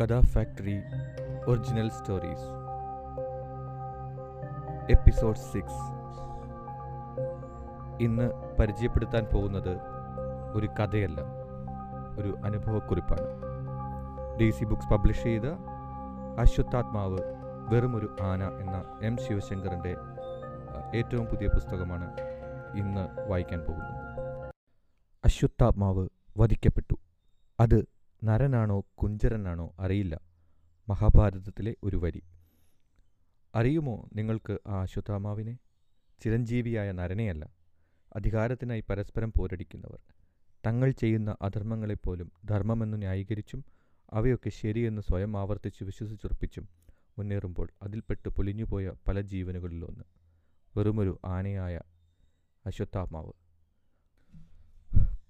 Katha factory original stories episode six ഇന്ന് പരിചയപ്പെടുത്താൻ പോകുന്നത് ഒരു കഥയല്ല ഒരു അനുഭവക്കുറിപ്പാണ്. ഡി സി ബുക്സ് പബ്ലിഷ് ചെയ്ത അശ്വത്ഥാത്മാവ് വെറുമൊരു ആന എന്ന എം ശിവശങ്കറിന്റെ ഏറ്റവും പുതിയ പുസ്തകമാണ് ഇന്ന് വായിക്കാൻ പോകുന്നത്. അശ്വത്ഥാത്മാവ് വധിക്കപ്പെട്ടു. അത് നരനാണോ കുഞ്ചരനാണോ അറിയില്ല. മഹാഭാരതത്തിലെ ഒരു വരി. അറിയുമോ നിങ്ങൾക്ക് ആ അശ്വത്ഥാമാവിനെ? ചിരഞ്ജീവിയായ നരനെയല്ല. അധികാരത്തിനായി പരസ്പരം പോരടിക്കുന്നവർ. തങ്ങൾ ചെയ്യുന്ന അധർമ്മങ്ങളെപ്പോലും ധർമ്മമെന്ന് ന്യായീകരിച്ചും അവയൊക്കെ ശരിയെന്ന് സ്വയം ആവർത്തിച്ച് വിശ്വസിച്ചുറപ്പിച്ചും മുന്നേറുമ്പോൾ അതിൽപ്പെട്ട് പൊലിഞ്ഞുപോയ പല ജീവനുകളിലൊന്ന്. വെറുമൊരു ആനയായ അശ്വത്ഥാത്മാവ്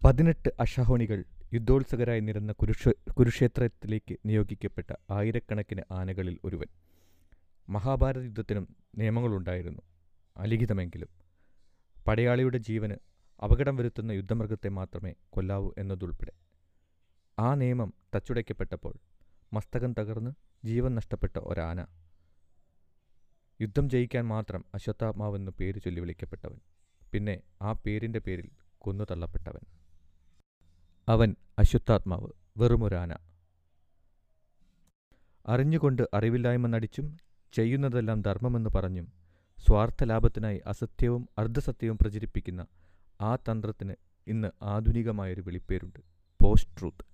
പതിനെട്ട് അഷഹോണികൾ യുദ്ധോത്സകരായി നിരന്ന കുരുക്ഷ കുരുക്ഷേത്രത്തിലേക്ക് നിയോഗിക്കപ്പെട്ട ആയിരക്കണക്കിന് ആനകളിൽ ഒരുവൻ. മഹാഭാരത യുദ്ധത്തിനും നിയമങ്ങളുണ്ടായിരുന്നു. അലിഖിതമെങ്കിലും പടയാളിയുടെ ജീവന് അപകടം വരുത്തുന്ന യുദ്ധമൃഗത്തെ മാത്രമേ കൊല്ലാവൂ എന്നതുൾപ്പെടെ ആ നിയമം തച്ചുടയ്ക്കപ്പെട്ടപ്പോൾ മസ്തകം തകർന്ന് ജീവൻ നഷ്ടപ്പെട്ട ഒരാന യുദ്ധം ജയിക്കാൻ മാത്രം അശ്വത്ഥാത്മാവെന്ന് പേര് ചൊല്ലി വിളിക്കപ്പെട്ടവൻ. പിന്നെ ആ പേരിന്റെ പേരിൽ കൊന്നു തള്ളപ്പെട്ടവൻ. അവൻ അശ്വത്ഥാത്മാവ് വെറുമൊരാന. അറിഞ്ഞുകൊണ്ട് അറിവില്ലായ്മ നടിച്ചും ചെയ്യുന്നതെല്ലാം ധർമ്മമെന്ന് പറഞ്ഞും സ്വാർത്ഥ ലാഭത്തിനായി അസത്യവും അർദ്ധസത്യവും പ്രചരിപ്പിക്കുന്ന ആ തന്ത്രത്തിന് ഇന്ന് ആധുനികമായൊരു വിളിപ്പേരുണ്ട്. പോസ്റ്റ് ട്രൂത്ത്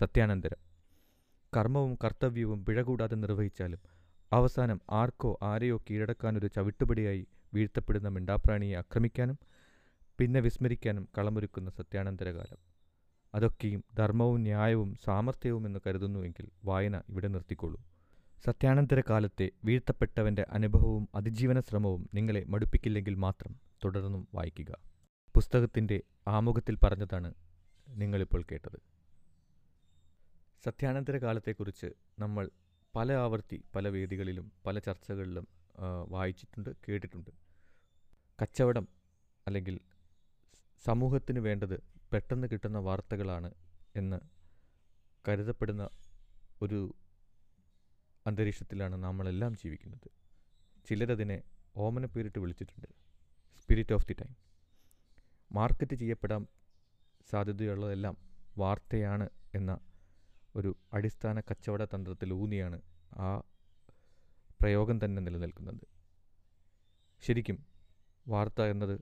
സത്യാനന്തരം. കർമ്മവും കർത്തവ്യവും പിഴകൂടാതെ നിർവഹിച്ചാലും അവസാനം ആർക്കോ ആരെയോ കീഴടക്കാനൊരു ചവിട്ടുപടിയായി വീഴ്ത്തപ്പെടുന്ന മിണ്ടാപ്രാണിയെ ആക്രമിക്കാനും പിന്നെ വിസ്മരിക്കാനും കളമൊരുക്കുന്ന സത്യാനന്തരകാലം. അതൊക്കെയും ധർമ്മവും ന്യായവും സാമർത്ഥ്യവും എന്ന് കരുതുന്നുവെങ്കിൽ വായന ഇവിടെ നിർത്തിക്കൊള്ളൂ. സത്യാനന്തര കാലത്തെ വീഴ്ത്തപ്പെട്ടവന്റെ അനുഭവവും അതിജീവന ശ്രമവും നിങ്ങളെ മടുപ്പിക്കില്ലെങ്കിൽ മാത്രം തുടർന്നും വായിക്കുക. പുസ്തകത്തിന്റെ ആമുഖത്തിൽ പറഞ്ഞതാണ് നിങ്ങളിപ്പോൾ കേട്ടത്. സത്യാനന്തര കാലത്തെക്കുറിച്ച് നമ്മൾ പല ആവർത്തി പല വേദികളിലും പല ചർച്ചകളിലും വായിച്ചിട്ടുണ്ട് കേട്ടിട്ടുണ്ട്. കച്ചവടം അല്ലെങ്കിൽ സമൂഹത്തിന് വേണ്ടത് പെട്ടെന്ന് കിട്ടുന്ന വാർത്തകളാണ് എന്ന് കരുതപ്പെടുന്ന ഒരു അന്തരീക്ഷത്തിലാണ് നമ്മളെല്ലാം ജീവിക്കുന്നത്. ചിലരതിനെ ഓമന പേരിട്ട് വിളിച്ചിട്ടുണ്ട്. Spirit of the time market ചെയ്യപ്പെടാൻ സാധ്യതയുള്ളതെല്ലാം വാർത്തയാണ് എന്ന ഒരു അടിസ്ഥാന കച്ചവട തന്ത്രത്തിൽ ഊന്നിയാണ് ആ പ്രയോഗം തന്നെ നിലനിൽക്കുന്നത്. ശരിക്കും വാർത്ത എന്നത്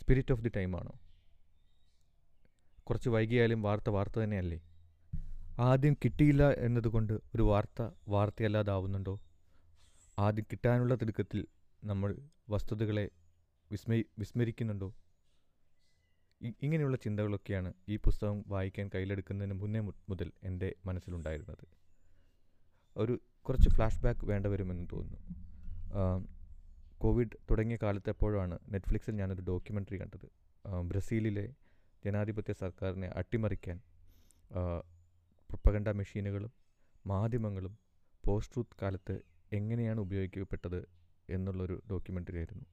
സ്പിരിറ്റ് ഓഫ് ദി ടൈമാണോ കുറച്ച് വൈകിയാലും വാർത്ത വാർത്ത തന്നെയല്ലേ? ആദ്യം കിട്ടിയില്ല എന്നതുകൊണ്ട് ഒരു വാർത്ത വാർത്തയല്ലാതാവുന്നുണ്ടോ? ആദ്യം കിട്ടാനുള്ള തിടുക്കത്തിൽ നമ്മൾ വസ്തുതകളെ വിസ്മയി വിസ്മരിക്കുന്നുണ്ടോ? ഇങ്ങനെയുള്ള ചിന്തകളൊക്കെയാണ് ഈ പുസ്തകം വായിക്കാൻ കയ്യിലെടുക്കുന്നതിന് മുന്നേ മുതൽ എന്റെ മനസ്സിലുണ്ടായിരുന്നത്. ഒരു കുറച്ച് ഫ്ലാഷ് ബാക്ക് വേണ്ട വരുമെന്ന് തോന്നുന്നു കോവിഡ് തുടങ്ങിയ കാലത്തെപ്പോഴാണ് നെറ്റ്ഫ്ലിക്സിൽ ഞാനൊരു ഡോക്യുമെന്ററി കണ്ടത്. ബ്രസീലിലെ ജനാധിപത്യ സർക്കാരിനെ അട്ടിമറിക്കാൻ പ്രൊപ്പഗണ്ട മെഷീനുകളും മാധ്യമങ്ങളും പോസ്റ്റ് ട്രൂത്ത് കാലത്ത് എങ്ങനെയാണ് ഉപയോഗിക്കപ്പെട്ടത് എന്നുള്ളൊരു ഡോക്യുമെന്ററി ആയിരുന്നു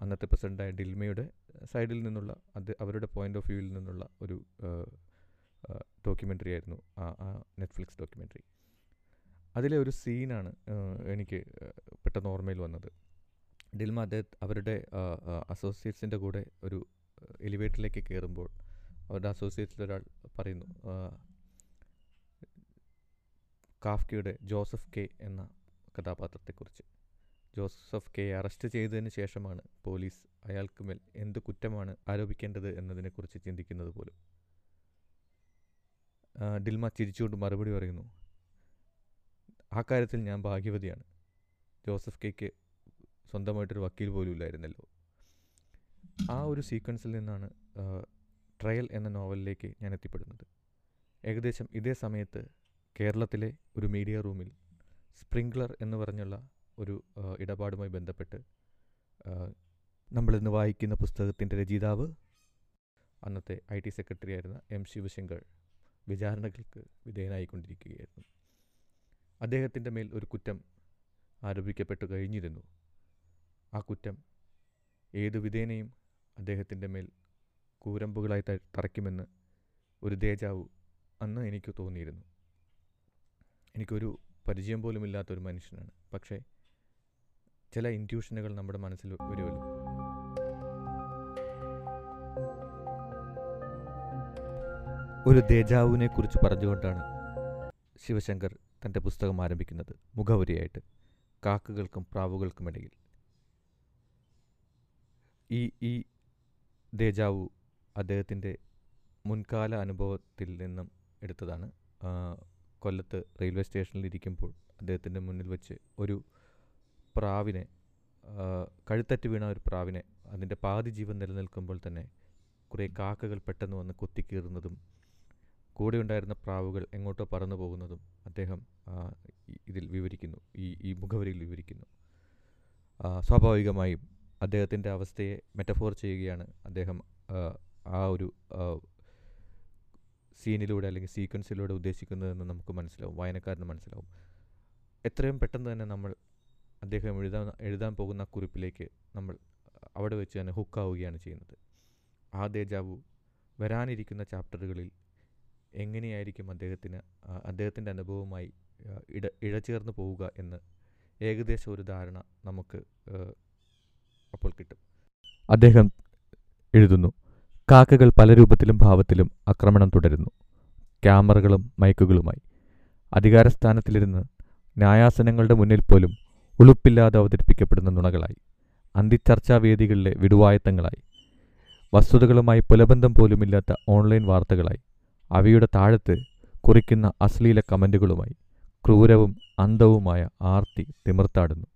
അന്നത്തെ പ്രസിഡന്റായ ഡിൽമയുടെ സൈഡിൽ നിന്നുള്ള അത് അവരുടെ പോയിന്റ് ഓഫ് വ്യൂവിൽ നിന്നുള്ള ഒരു ഡോക്യുമെന്ററി ആയിരുന്നു ആ നെറ്റ്ഫ്ലിക്സ് ഡോക്യുമെന്ററി അതിലെ ഒരു സീനാണ് എനിക്ക് പെട്ടെന്ന് ഓർമ്മയിൽ വന്നത്. ഡിൽമ അദ്ദേഹം അവരുടെ അസോസിയേറ്റ്സിന്റെ കൂടെ ഒരു എലിവേറ്ററിലേക്ക് കയറുമ്പോൾ അവരുടെ അസോസിയേറ്റ്സിൽ ഒരാൾ പറയുന്നു കാഫ്കയുടെ ജോസഫ് കെ എന്ന കഥാപാത്രത്തെക്കുറിച്ച്. ജോസഫ് കെ അറസ്റ്റ് ചെയ്തതിന് ശേഷമാണ് പോലീസ് അയാൾക്ക് മേൽ എന്ത് കുറ്റമാണ് ആരോപിക്കേണ്ടത് എന്നതിനെക്കുറിച്ച് ചിന്തിക്കുന്നത് പോലും. ഡിൽമ ചിരിച്ചുകൊണ്ട് മറുപടി പറയുന്നു ആ കാര്യത്തിൽ ഞാൻ ഭാഗ്യവതിയാണ്. ജോസഫ് കെക്ക് സ്വന്തമായിട്ടൊരു വക്കീൽ പോലും ഇല്ലായിരുന്നല്ലോ. ആ ഒരു സീക്വൻസിൽ നിന്നാണ് ട്രയൽ എന്ന നോവലിലേക്ക് ഞാൻ എത്തിപ്പെടുന്നത്. ഏകദേശം ഇതേ സമയത്ത് കേരളത്തിലെ ഒരു മീഡിയ റൂമിൽ സ്പ്രിംഗ്ലർ എന്ന് പറഞ്ഞുള്ള ഒരു ഇടപാടുമായി ബന്ധപ്പെട്ട് നമ്മളിന്ന് വായിക്കുന്ന പുസ്തകത്തിന്റെ രചയിതാവ് അന്നത്തെ ഐ ടി സെക്രട്ടറി ആയിരുന്ന എം ശിവശങ്കർ വിചാരണകൾക്ക് വിധേയനായിക്കൊണ്ടിരിക്കുകയായിരുന്നു. അദ്ദേഹത്തിന്റെ മേൽ ഒരു കുറ്റം ആരോപിക്കപ്പെട്ടു കഴിഞ്ഞിരുന്നു. ആ കുറ്റം ഏതു വിധേനയും അദ്ദേഹത്തിന്റെ മേൽ കൂരമ്പുകളായി തറയ്ക്കുമെന്ന് ഒരു ദേജാവു അന്ന് എനിക്ക് തോന്നിയിരുന്നു. എനിക്കൊരു പരിചയം പോലും ഇല്ലാത്തൊരു മനുഷ്യനാണ്. പക്ഷേ ചില ഇന്റ്യൂഷനുകൾ നമ്മുടെ മനസ്സിൽ വരുമല്ലോ. ഒരു ദേജാവുവിനെ കുറിച്ച് പറഞ്ഞുകൊണ്ടാണ് ശിവശങ്കർ തന്റെ പുസ്തകം ആരംഭിക്കുന്നത്. മുഖവരിയായിട്ട്. കാക്കകൾക്കും പ്രാവുകൾക്കുമിടയിൽ ഈ ഈ ദേജാവു അദ്ദേഹത്തിന്റെ മുൻകാല അനുഭവത്തിൽ നിന്നും എടുത്തതാണ്. കൊല്ലത്ത് റെയിൽവേ സ്റ്റേഷനിൽ ഇരിക്കുമ്പോൾ അദ്ദേഹത്തിന്റെ മുന്നിൽ വെച്ച് ഒരു പ്രാവിനെ കഴുത്തറ്റ് വീണ ഒരു പ്രാവിനെ അതിന്റെ പാതി ജീവൻ നിലനിൽക്കുമ്പോൾ തന്നെ കുറേ കാക്കകൾ പെട്ടെന്ന് വന്ന് കൊത്തിക്കീറുന്നതും കൂടെ ഉണ്ടായിരുന്ന പ്രാവുകൾ എങ്ങോട്ടോ പറന്നു പോകുന്നതും അദ്ദേഹം ഇതിൽ വിവരിക്കുന്നു. ഈ ഈ മുഖവരിയിൽ വിവരിക്കുന്നു. സ്വാഭാവികമായും അദ്ദേഹത്തിന്റെ അവസ്ഥയെ മെറ്റഫോർ ചെയ്യുകയാണ് അദ്ദേഹം ആ, ഒരു സീനിലൂടെ അല്ലെങ്കിൽ സീക്വൻസിലൂടെ ഉദ്ദേശിക്കുന്നതെന്ന് നമുക്ക് മനസ്സിലാവും വായനക്കാരന് മനസ്സിലാവും. എത്രയും പെട്ടെന്ന് തന്നെ നമ്മൾ അദ്ദേഹം എഴുതാൻ എഴുതാൻ പോകുന്ന കുറിപ്പിലേക്ക് നമ്മൾ അവിടെ വെച്ച് തന്നെ ഹുക്കാവുകയാണ് ചെയ്യുന്നത്. ആ ദേജാവു വരാനിരിക്കുന്ന ചാപ്റ്ററുകളിൽ എങ്ങനെയായിരിക്കും അദ്ദേഹത്തിന് അദ്ദേഹത്തിന്റെ അനുഭവവുമായി ഇട ഇഴചേർന്ന് പോവുക എന്ന് ഏകദേശം ഒരു ധാരണ നമുക്ക് അപ്പോൾ കിട്ടും. അദ്ദേഹം എഴുതുന്നു കാക്കകൾ പല രൂപത്തിലും ഭാവത്തിലും ആക്രമണം തുടരുന്നു. ക്യാമറകളും മൈക്കുകളുമായി. അധികാരസ്ഥാനത്തിലിരുന്ന് ന്യായാസനങ്ങളുടെ മുന്നിൽ പോലും ഉളുപ്പില്ലാതെ അവതരിപ്പിക്കപ്പെടുന്ന നുണകളായി. അന്തിച്ചർച്ചാവേദികളിലെ വിടുവായത്തങ്ങളായി. വസ്തുതകളുമായി പുലബന്ധം പോലുമില്ലാത്ത ഓൺലൈൻ വാർത്തകളായി. അവയുടെ താഴത്ത് കുറിക്കുന്ന അശ്ലീല കമന്റുകളുമായി ക്രൂരവും അന്ധവുമായ ആർത്തി തിമിർത്താടുന്നു.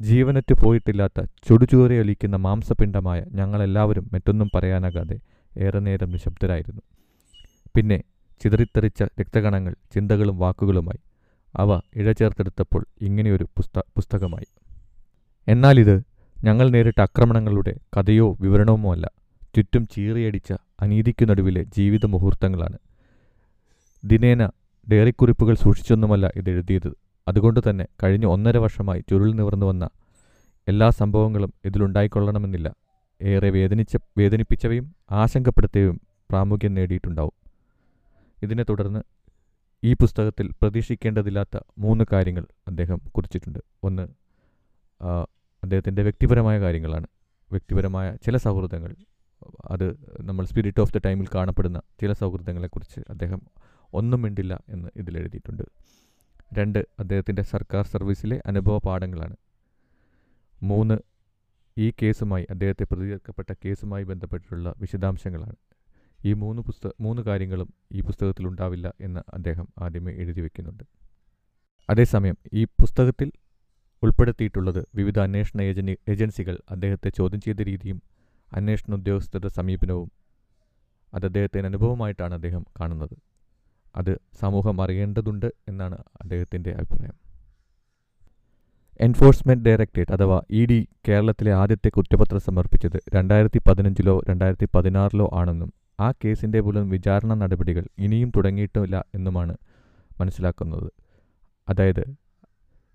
ജീവനറ്റ് പോയിട്ടില്ലാത്ത ചുടുചൂരയൊലിക്കുന്ന മാംസപിണ്ഡമായ ഞങ്ങളെല്ലാവരും മറ്റൊന്നും പറയാനാകാതെ ഏറെ നേരം നിശബ്ദരായിരുന്നു. പിന്നെ ചിതറിത്തെറിച്ച രക്തകണങ്ങൾ ചിന്തകളും വാക്കുകളുമായി അവ ഇഴചേർത്തെടുത്തപ്പോൾ ഇങ്ങനെയൊരു പുസ്ത പുസ്തകമായി. എന്നാലിത് ഞങ്ങൾ നേരിട്ട ആക്രമണങ്ങളുടെ കഥയോ വിവരണവുമോ അല്ല ചുറ്റും ചീറിയടിച്ച അനീതിക്കു നടുവിലെ ജീവിത മുഹൂർത്തങ്ങളാണ് ദിനേന ഡയറിക്കുറിപ്പുകൾ സൂക്ഷിച്ചൊന്നുമല്ല ഇത് എഴുതിയത്. അതുകൊണ്ട് തന്നെ കഴിഞ്ഞ ഒന്നര വർഷമായി ചുരുൾ നിവർന്നു വന്ന എല്ലാ സംഭവങ്ങളും ഇതിലുണ്ടായിക്കൊള്ളണമെന്നില്ല. ഏറെ വേദനിച്ച വേദനിപ്പിച്ചവയും ആശങ്കപ്പെടുത്തിയവയും പ്രാമുഖ്യം നേടിയിട്ടുണ്ടാവും. ഇതിനെ തുടർന്ന് ഈ പുസ്തകത്തിൽ പ്രതീക്ഷിക്കേണ്ടതില്ലാത്ത മൂന്ന് കാര്യങ്ങൾ അദ്ദേഹം കുറിച്ചിട്ടുണ്ട്. ഒന്ന് അദ്ദേഹത്തിന്റെ വ്യക്തിപരമായ കാര്യങ്ങളാണ്. വ്യക്തിപരമായ ചില സൗഹൃദങ്ങൾ അത് നമ്മൾ സ്പിരിറ്റ് ഓഫ് ദ ടൈമിൽ കാണപ്പെടുന്ന ചില സൗഹൃദങ്ങളെക്കുറിച്ച് അദ്ദേഹം ഒന്നും മിണ്ടില്ല എന്ന് ഇതിൽ എഴുതിയിട്ടുണ്ട് രണ്ട് അദ്ദേഹത്തിന്റെ സർക്കാർ സർവീസിലെ അനുഭവ പാഠങ്ങളാണ്. മൂന്ന് ഈ കേസുമായി അദ്ദേഹത്തെ പ്രതിചേർക്കപ്പെട്ട കേസുമായി ബന്ധപ്പെട്ടിട്ടുള്ള വിശദാംശങ്ങളാണ്. ഈ മൂന്ന് പുസ്തക മൂന്ന് കാര്യങ്ങളും ഈ പുസ്തകത്തിൽ ഉണ്ടാവില്ല എന്ന് അദ്ദേഹം ആദ്യമേ എഴുതി വയ്ക്കുന്നുണ്ട് അതേസമയം ഈ പുസ്തകത്തിൽ ഉൾപ്പെടുത്തിയിട്ടുള്ളത് വിവിധ അന്വേഷണ ഏജന് ഏജൻസികൾ അദ്ദേഹത്തെ ചോദ്യം ചെയ്ത രീതിയും അന്വേഷണ ഉദ്യോഗസ്ഥരുടെ സമീപനവും അത് അദ്ദേഹത്തിന് അനുഭവമായിട്ടാണ് അദ്ദേഹം കാണുന്നത്. അത് സമൂഹം അറിയേണ്ടതുണ്ട് എന്നാണ് അദ്ദേഹത്തിന്റെ അഭിപ്രായം. എൻഫോഴ്സ്മെന്റ് ഡയറക്ടറേറ്റ് അഥവാ ഇ ഡി കേരളത്തിലെ ആദ്യത്തെ കുറ്റപത്രം സമർപ്പിച്ചത് രണ്ടായിരത്തി പതിനഞ്ചിലോ രണ്ടായിരത്തി പതിനാറിലോ ആണെന്നും ആ കേസിന്റെ പോലും വിചാരണ നടപടികൾ ഇനിയും തുടങ്ങിയിട്ടില്ല എന്നുമാണ് മനസ്സിലാക്കുന്നത്. അതായത്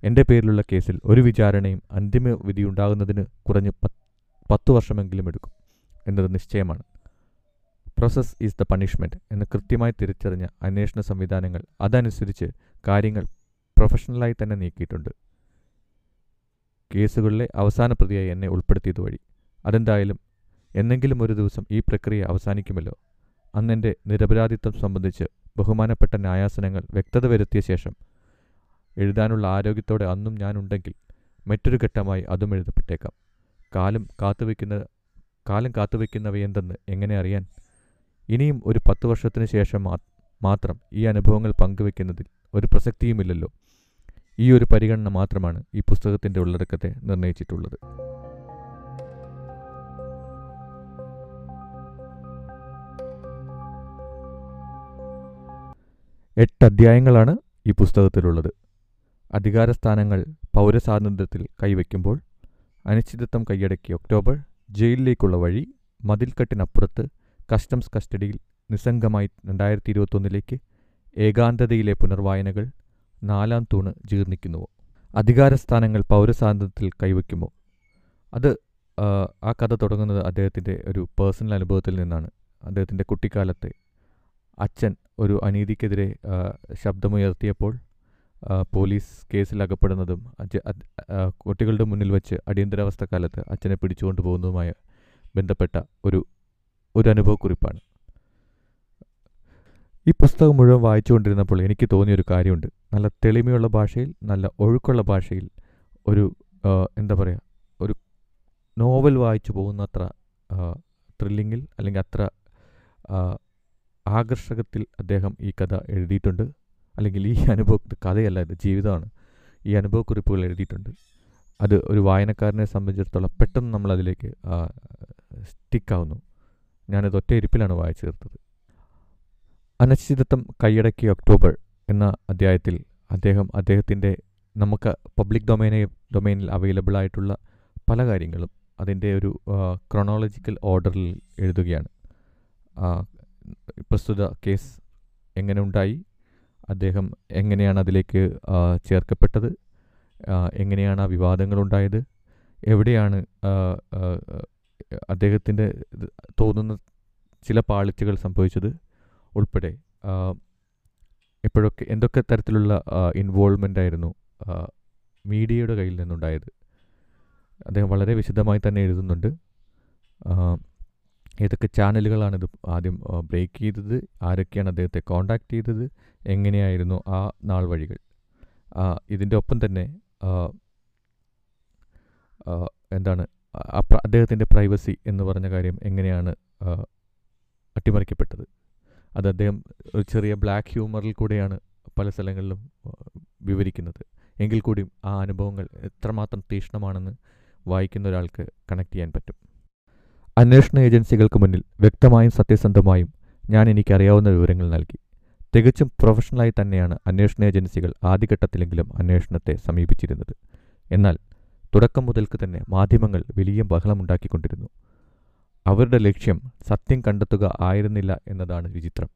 എന്റെ പേരിലുള്ള കേസിൽ ഒരു വിചാരണയും അന്തിമ വിധിയുണ്ടാകുന്നതിന് കുറഞ്ഞ് പത്ത് വർഷമെങ്കിലും എടുക്കും എന്നത് നിശ്ചയമാണ്. പ്രോസസ് ഈസ് ദ പണിഷ്മെന്റ് എന്ന് കൃത്യമായി തിരിച്ചറിഞ്ഞ അന്വേഷണ സംവിധാനങ്ങൾ അതനുസരിച്ച് കാര്യങ്ങൾ പ്രൊഫഷണലായി തന്നെ നീക്കിയിട്ടുണ്ട്. കേസുകളിലെ അവസാന പ്രതിയായി എന്നെ ഉൾപ്പെടുത്തിയത് വഴി. അതെന്തായാലും എന്നെങ്കിലും ഒരു ദിവസം ഈ പ്രക്രിയ അവസാനിക്കുമല്ലോ. അന്നെന്റെ നിരപരാധിത്വം സംബന്ധിച്ച് ബഹുമാനപ്പെട്ട ന്യായാസനങ്ങൾ വ്യക്തത വരുത്തിയ ശേഷം എഴുതാനുള്ള ആരോഗ്യത്തോടെ അന്നും ഞാനുണ്ടെങ്കിൽ മറ്റൊരു ഘട്ടമായി അതും എഴുതപ്പെട്ടേക്കാം. കാലം കാത്തുവെക്കുന്ന കാലം കാത്തുവെക്കുന്നവയെന്തെന്ന് എങ്ങനെ അറിയാൻ ഇനിയും ഒരു പത്ത് വർഷത്തിന് ശേഷം മാത്രം ഈ അനുഭവങ്ങൾ പങ്കുവെക്കുന്നതിൽ ഒരു പ്രസക്തിയുമില്ലല്ലോ. ഈ ഒരു പരിഗണന മാത്രമാണ് ഈ പുസ്തകത്തിന്റെ ഉള്ളടക്കത്തെ നിർണയിച്ചിട്ടുള്ളത്. എട്ട് അധ്യായങ്ങളാണ് ഈ പുസ്തകത്തിലുള്ളത്. അധികാരസ്ഥാനങ്ങൾ പൗരസ്വാതന്ത്ര്യത്തിൽ കൈവയ്ക്കുമ്പോൾ അനിശ്ചിതത്വം കൈയടക്കിയ ഒക്ടോബർ ജയിലിലേക്കുള്ള വഴി മതിൽക്കെട്ടിനപ്പുറത്ത് കസ്റ്റംസ് കസ്റ്റഡിയിൽ നിസ്സംഗമായി രണ്ടായിരത്തി ഇരുപത്തൊന്നിലേക്ക് ഏകാന്തതയിലെ പുനർവായനകൾ നാലാം തൂണ് ജീർണിക്കുന്നുവോ അധികാരസ്ഥാനങ്ങൾ പൗരസ്വാതന്ത്ര്യത്തിൽ കൈവയ്ക്കുമോ? അത് ആ, കഥ തുടങ്ങുന്നത് അദ്ദേഹത്തിന്റെ ഒരു പേഴ്സണൽ അനുഭവത്തിൽ നിന്നാണ്. അദ്ദേഹത്തിന്റെ കുട്ടിക്കാലത്തെ അച്ഛൻ ഒരു അനീതിക്കെതിരെ ശബ്ദമുയർത്തിയപ്പോൾ പോലീസ് കേസിൽ അകപ്പെടുന്നതും കുട്ടികളുടെ മുന്നിൽ വെച്ച് അടിയന്തരാവസ്ഥ കാലത്ത് അച്ഛനെ പിടിച്ചുകൊണ്ടു പോകുന്നതുമായ ബന്ധപ്പെട്ട ഒരു ഒരു അനുഭവക്കുറിപ്പാണ്. ഈ പുസ്തകം മുഴുവൻ വായിച്ചുകൊണ്ടിരുന്നപ്പോൾ എനിക്ക് തോന്നിയൊരു കാര്യമുണ്ട്. നല്ല തെളിമയുള്ള ഭാഷയിൽ നല്ല ഒഴുക്കുള്ള ഭാഷയിൽ ഒരു എന്താ പറയുക ഒരു നോവൽ വായിച്ചു പോകുന്ന അത്ര ത്രില്ലിങ്ങിൽ അല്ലെങ്കിൽ അത്ര ആകർഷകത്തിൽ അദ്ദേഹം ഈ കഥ എഴുതിയിട്ടുണ്ട്. അല്ലെങ്കിൽ ഈ അനുഭവ കഥയല്ല ഇത് ജീവിതമാണ്. ഈ അനുഭവക്കുറിപ്പുകൾ എഴുതിയിട്ടുണ്ട്. അത് ഒരു വായനക്കാരനെ സംബന്ധിച്ചിടത്തോളം പെട്ടെന്ന് നമ്മളതിലേക്ക് സ്റ്റിക്കാവുന്നു. ഞാനത് ഒറ്റ ഇരിപ്പിലാണ് വായിച്ചു തീർത്തത്. അനിശ്ചിതത്വം കൈയടക്കിയ ഒക്ടോബർ എന്ന അധ്യായത്തിൽ അദ്ദേഹം അദ്ദേഹത്തിന്റെ നമുക്ക് പബ്ലിക് ഡൊമൈനെ ഡൊമൈനിൽ അവൈലബിൾ ആയിട്ടുള്ള പല കാര്യങ്ങളും അതിന്റെ ഒരു ക്രൊണോളജിക്കൽ ഓർഡറിൽ എഴുതുകയാണ്. പ്രസ്തുത കേസ് എങ്ങനെ ഉണ്ടായി അദ്ദേഹം എങ്ങനെയാണ് അതിലേക്ക് ചേർക്കപ്പെട്ടത് എങ്ങനെയാണ് ആ വിവാദങ്ങളുണ്ടായത് എവിടെയാണ് അദ്ദേഹത്തിന്റെ തോന്നുന്ന ചില പാളിച്ചകൾ സംഭവിച്ചത് ഉൾപ്പെടെ എപ്പോഴൊക്കെ എന്തൊക്കെ തരത്തിലുള്ള ഇൻവോൾവ്മെന്റ് ആയിരുന്നു മീഡിയയുടെ കയ്യിൽ നിന്നുണ്ടായത്? അദ്ദേഹം വളരെ വിശദമായി തന്നെ എഴുതുന്നുണ്ട്. ഏതൊക്കെ ചാനലുകളാണ് ഇത് ആദ്യം ബ്രേക്ക് ചെയ്തത്? ആരൊക്കെയാണ് അദ്ദേഹത്തെ കോണ്ടാക്ട് ചെയ്തത്? എങ്ങനെയായിരുന്നു ആ നാൾ വഴികൾ? ഇതിന്റെ ഒപ്പം തന്നെ എന്താണ് അദ്ദേഹത്തിന്റെ പ്രൈവസി എന്ന് പറഞ്ഞ കാര്യം എങ്ങനെയാണ് അട്ടിമറിക്കപ്പെട്ടത്? അത് അദ്ദേഹം ഒരു ചെറിയ ബ്ലാക്ക് ഹ്യൂമറിൽ കൂടെയാണ് പല സ്ഥലങ്ങളിലും വിവരിക്കുന്നത്. എങ്കിൽ കൂടിയും ആ അനുഭവങ്ങൾ എത്രമാത്രം തീക്ഷ്ണമാണെന്ന് വായിക്കുന്ന ഒരാൾക്ക് കണക്ട് ചെയ്യാൻ പറ്റും. അന്വേഷണ ഏജൻസികൾക്ക് മുന്നിൽ വ്യക്തമായും സത്യസന്ധമായും ഞാൻ എനിക്കറിയാവുന്ന വിവരങ്ങൾ നൽകി. തികച്ചും പ്രൊഫഷണലായി തന്നെയാണ് അന്വേഷണ ഏജൻസികൾ ആദ്യഘട്ടത്തിലെങ്കിലും അന്വേഷണത്തെ സമീപിച്ചിരുന്നത്. എന്നാൽ തുടക്കം മുതൽക്ക് തന്നെ മാധ്യമങ്ങൾ വലിയ ബഹളമുണ്ടാക്കിക്കൊണ്ടിരുന്നു അവരുടെ ലക്ഷ്യം സത്യം കണ്ടെത്തുക ആയിരുന്നില്ല എന്നതാണ് വിചിത്രം.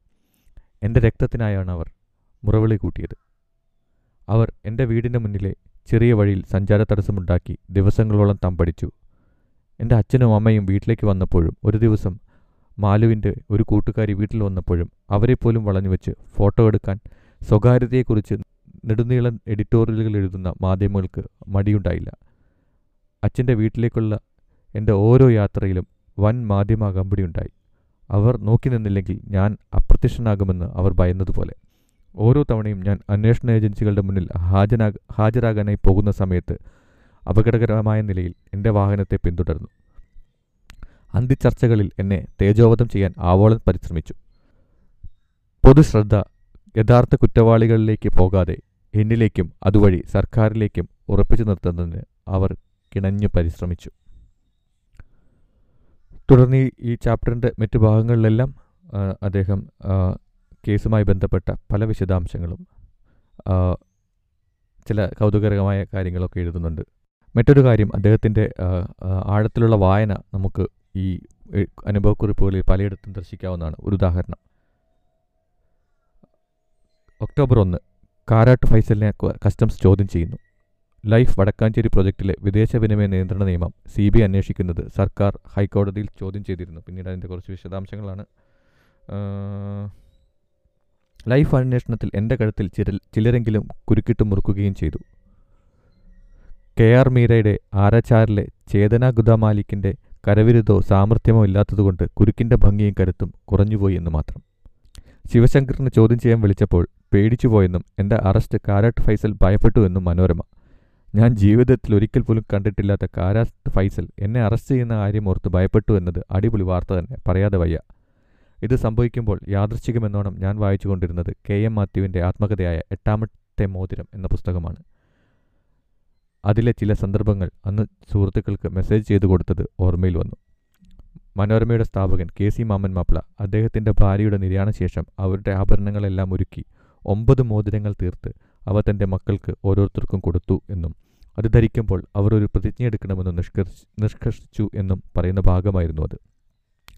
എന്റെ രക്തത്തിനായാണ് അവർ മുറവിളി കൂട്ടിയത്. അവർ എന്റെ വീടിന്റെ മുന്നിലെ ചെറിയ വഴിയിൽ സഞ്ചാര തടസ്സമുണ്ടാക്കി ദിവസങ്ങളോളം തമ്പടിച്ചു. എന്റെ അച്ഛനും അമ്മയും വീട്ടിലേക്ക് വന്നപ്പോഴും ഒരു ദിവസം മാലുവിന്റെ ഒരു കൂട്ടുകാരി വീട്ടിൽ വന്നപ്പോഴും അവരെപ്പോലും വളഞ്ഞു വെച്ച് ഫോട്ടോ എടുക്കാൻ സ്വകാര്യതയെക്കുറിച്ച് നെടുനീളം എഡിറ്റോറിയലുകൾ എഴുതുന്ന മാധ്യമങ്ങൾക്ക് മടിയുണ്ടായില്ല. അച്ഛന്റെ വീട്ടിലേക്കുള്ള എന്റെ ഓരോ യാത്രയിലും വൻ മാധ്യമ അകമ്പടിയുണ്ടായി അവർ നോക്കി നിന്നില്ലെങ്കിൽ ഞാൻ അപ്രത്യക്ഷനാകുമെന്ന് അവർ ഭയന്നതുപോലെ. ഓരോ തവണയും ഞാൻ അന്വേഷണ ഏജൻസികളുടെ മുന്നിൽ ഹാജനാ ഹാജരാകാനായി പോകുന്ന സമയത്ത് അപകടകരമായ നിലയിൽ എന്റെ വാഹനത്തെ പിന്തുടർന്നു. അന്തിച്ചർച്ചകളിൽ എന്നെ തേജോവധം ചെയ്യാൻ ആവോളം പരിശ്രമിച്ചു. പൊതുശ്രദ്ധ യഥാർത്ഥ കുറ്റവാളികളിലേക്ക് പോകാതെ എന്നിലേക്കും അതുവഴി സർക്കാരിലേക്കും ഉറപ്പിച്ചു നിർത്തുന്നതിന് അവർ കിണഞ്ഞു പരിശ്രമിച്ചു. തുടർന്ന് ഈ- ചാപ്റ്ററിന്റെ മറ്റു ഭാഗങ്ങളിലെല്ലാം അദ്ദേഹം കേസുമായി ബന്ധപ്പെട്ട പല വിശദാംശങ്ങളും ചില കൗതുകകരമായ കാര്യങ്ങളൊക്കെ എഴുതുന്നുണ്ട്. മറ്റൊരു കാര്യം അദ്ദേഹത്തിന്റെ ആഴത്തിലുള്ള വായന നമുക്ക് ഈ അനുഭവക്കുറിപ്പുകളിൽ പലയിടത്തും ദർശിക്കാവുന്നതാണ്. ഒരു ഉദാഹരണം. ഒക്ടോബർ ഒന്ന് കാരാട്ട് ഫൈസലിനെ കസ്റ്റംസ് ചോദ്യം ചെയ്യുന്നു. ലൈഫ് വടക്കാഞ്ചേരി പ്രൊജക്റ്റിലെ വിദേശ വിനിമയ നിയന്ത്രണ നിയമം സി ബി അന്വേഷിക്കുന്നത് സർക്കാർ ഹൈക്കോടതിയിൽ ചോദ്യം ചെയ്തിരുന്നു. പിന്നീട് അതിന്റെ കുറച്ച് വിശദാംശങ്ങളാണ്. ലൈഫ് അന്വേഷണത്തിൽ എന്റെ കഴുത്തിൽ ചിരൽ ചിലരെങ്കിലും കുരുക്കിട്ട് മുറുക്കുകയും ചെയ്തു. കെ ആർ മീരയുടെ ആരാച്ചാറിലെ ചേതന ഗുദാമാലിക്കിന്റെ കരവിരുതോ സാമർഥ്യമോ ഇല്ലാത്തതുകൊണ്ട് കുരുക്കിന്റെ ഭംഗിയും കരുത്തും കുറഞ്ഞുപോയി എന്ന് മാത്രം. ശിവശങ്കറിന് ചോദ്യം ചെയ്യാൻ വിളിച്ചപ്പോൾ പേടിച്ചുപോയെന്നും എന്റെ അറസ്റ്റ് കാരാട്ട് ഫൈസൽ ഭയപ്പെട്ടു എന്നും മനോരമ. ഞാൻ ജീവിതത്തിൽ ഒരിക്കൽ പോലും കണ്ടിട്ടില്ലാത്ത കാരാസ്ത് ഫൈസൽ എന്നെ അറസ്റ്റ് ചെയ്യുന്ന കാര്യം ഓർത്ത് ഭയപ്പെട്ടു എന്നത് അടിപൊളി വാർത്ത തന്നെ. പറയാതെ വയ്യ. ഇത് സംഭവിക്കുമ്പോൾ യാദൃശ്ചികമെന്നോണം ഞാൻ വായിച്ചുകൊണ്ടിരുന്നത് കെ എം മാത്യുവിന്റെ ആത്മകഥയായ എട്ടാമത്തെ മോതിരം എന്ന പുസ്തകമാണ്. അതിലെ ചില സന്ദർഭങ്ങൾ അന്ന് സുഹൃത്തുക്കൾക്ക് മെസ്സേജ് ചെയ്തു കൊടുത്തത് ഓർമ്മയിൽ വന്നു. മനോരമയുടെ സ്ഥാപകൻ കെ സി മാമൻ മാപ്പിള അദ്ദേഹത്തിന്റെ ഭാര്യയുടെ നിര്യാണശേഷം അവരുടെ ആഭരണങ്ങളെല്ലാം ഒരുക്കി ഒമ്പത് മോതിരങ്ങൾ തീർത്ത് അവ തന്റെ മക്കൾക്ക് ഓരോരുത്തർക്കും കൊടുത്തു എന്നും അത് ധരിക്കുമ്പോൾ അവർ ഒരു പ്രതിജ്ഞ എടുക്കണമെന്ന് നിഷ്കർഷ് നിഷ്കർഷിച്ചു എന്നും പറയുന്ന ഭാഗമായിരുന്നു അത്.